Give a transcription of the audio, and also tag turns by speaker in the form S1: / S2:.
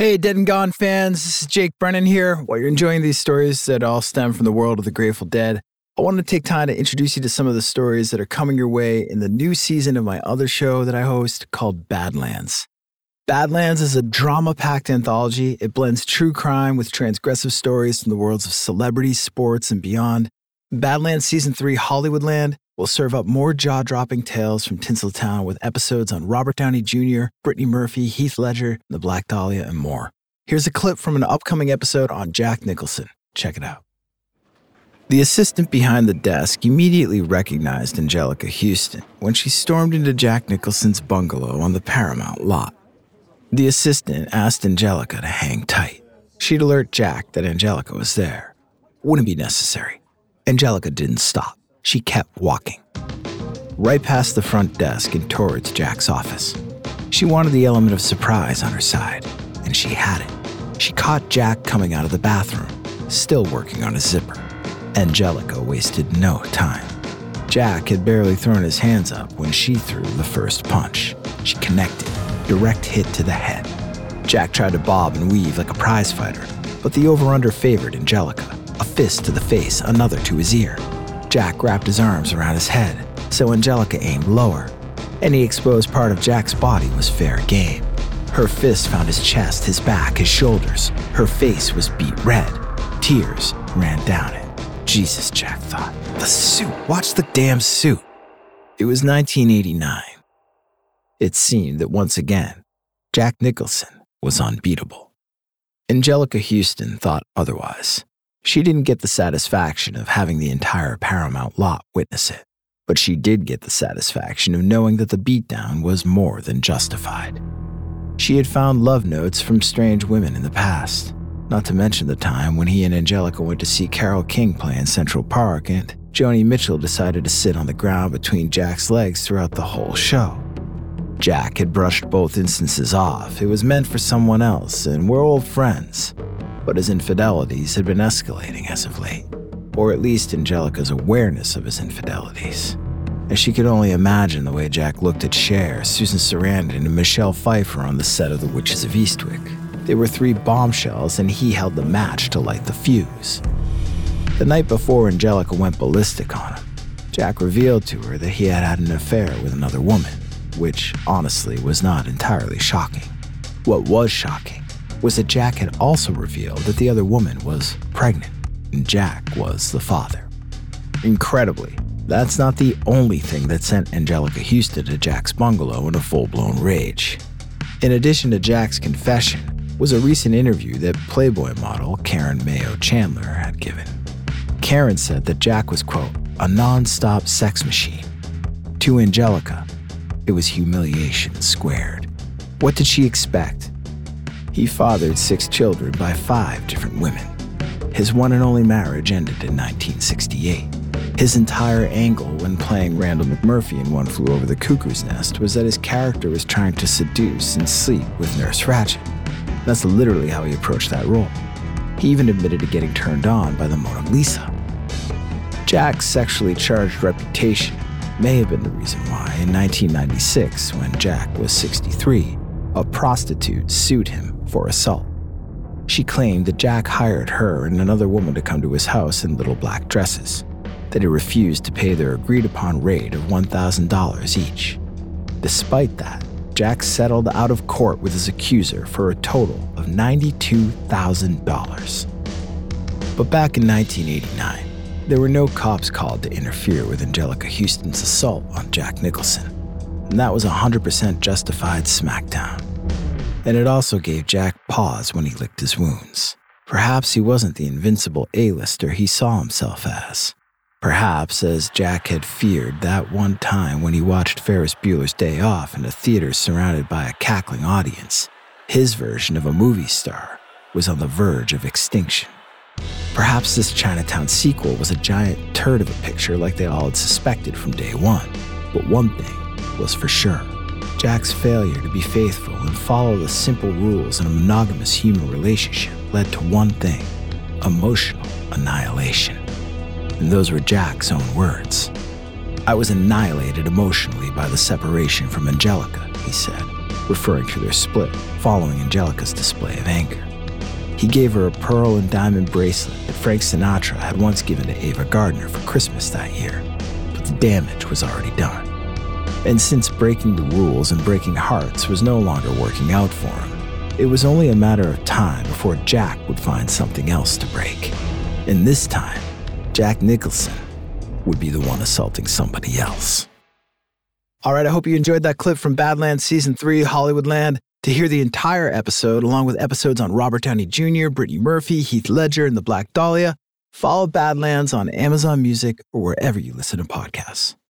S1: Hey, Dead and Gone fans, this is Jake Brennan here. While you're enjoying these stories that all stem from the world of the Grateful Dead, I want to take time to introduce you to some of the stories that are coming your way in the new season of my other show that I host called Badlands. Badlands is a drama packed anthology. It blends true crime with transgressive stories from the worlds of celebrity, sports, and beyond. Badlands Season 3 Hollywoodland will serve up more jaw dropping tales from Tinseltown with episodes on Robert Downey Jr., Brittany Murphy, Heath Ledger, The Black Dahlia, and more. Here's a clip from an upcoming episode on Jack Nicholson. Check it out. The assistant behind the desk immediately recognized Anjelica Huston when she stormed into Jack Nicholson's bungalow on the Paramount lot. The assistant asked Anjelica to hang tight. She'd alert Jack that Anjelica was there. Wouldn't be necessary. Anjelica didn't stop. She kept walking. Right past the front desk and towards Jack's office. She wanted the element of surprise on her side, and she had it. She caught Jack coming out of the bathroom, still working on his zipper. Anjelica wasted no time. Jack had barely thrown his hands up when she threw the first punch. She connected, direct hit to the head. Jack tried to bob and weave like a prize fighter, but the over under favored Anjelica. A fist to the face, another to his ear. Jack wrapped his arms around his head, so Anjelica aimed lower. Any exposed part of Jack's body was fair game. Her fist found his chest, his back, his shoulders. Her face was beet red. Tears ran down it. Jesus, Jack thought. The suit. Watch the damn suit. It was 1989. It seemed that once again, Jack Nicholson was unbeatable. Anjelica Huston thought otherwise. She didn't get the satisfaction of having the entire Paramount lot witness it, but she did get the satisfaction of knowing that the beatdown was more than justified. She had found love notes from strange women in the past, not to mention the time when he and Anjelica went to see Carole King play in Central Park and Joni Mitchell decided to sit on the ground between Jack's legs throughout the whole show. Jack had brushed both instances off. It was meant for someone else, and we're old friends but his infidelities had been escalating as of late, or at least Anjelica's awareness of his infidelities. As she could only imagine the way Jack looked at Cher, Susan Sarandon, and Michelle Pfeiffer on the set of The Witches of Eastwick. They were three bombshells, and he held the match to light the fuse. The night before Anjelica went ballistic on him, Jack revealed to her that he had had an affair with another woman, which honestly was not entirely shocking. What was shocking was that Jack had also revealed that the other woman was pregnant, and Jack was the father. Incredibly, that's not the only thing that sent Anjelica Huston to Jack's bungalow in a full blown rage. In addition to Jack's confession, was a recent interview that Playboy model Karen Mayo Chandler had given. Karen said that Jack was, quote, a non stop sex machine. To Anjelica, it was humiliation squared. What did she expect? He fathered six children by five different women. His one and only marriage ended in 1968. His entire angle when playing Randle McMurphy in One Flew Over the Cuckoo's Nest was that his character was trying to seduce and sleep with Nurse Ratched. That's literally how he approached that role. He even admitted to getting turned on by the Mona Lisa. Jack's sexually charged reputation may have been the reason why, in 1996, when Jack was 63, a prostitute sued him for assault. She claimed that Jack hired her and another woman to come to his house in little black dresses, that he refused to pay their agreed upon rate of $1,000 each. Despite that, Jack settled out of court with his accuser for a total of $92,000. But back in 1989, there were no cops called to interfere with Anjelica Huston's assault on Jack Nicholson, and that was a 100% justified smackdown and it also gave Jack pause when he licked his wounds. Perhaps he wasn't the invincible A-lister he saw himself as. Perhaps, as Jack had feared that one time when he watched Ferris Bueller's Day Off in a theater surrounded by a cackling audience, his version of a movie star was on the verge of extinction. Perhaps this Chinatown sequel was a giant turd of a picture like they all had suspected from day one. But one thing was for sure Jack's failure to be faithful and follow the simple rules in a monogamous human relationship led to one thing emotional annihilation. And those were Jack's own words. I was annihilated emotionally by the separation from Anjelica, he said. referring to their split following Anjelica's display of anger. He gave her a pearl and diamond bracelet that Frank Sinatra had once given to Ava Gardner for Christmas that year, but the damage was already done. And since breaking the rules and breaking hearts was no longer working out for him, it was only a matter of time before Jack would find something else to break. And this time, Jack Nicholson would be the one assaulting somebody else. All right, I hope you enjoyed that clip from Badlands Season 3 Hollywoodland. To hear the entire episode, along with episodes on Robert Downey Jr., Brittany Murphy, Heath Ledger, and the Black Dahlia, follow Badlands on Amazon Music or wherever you listen to podcasts.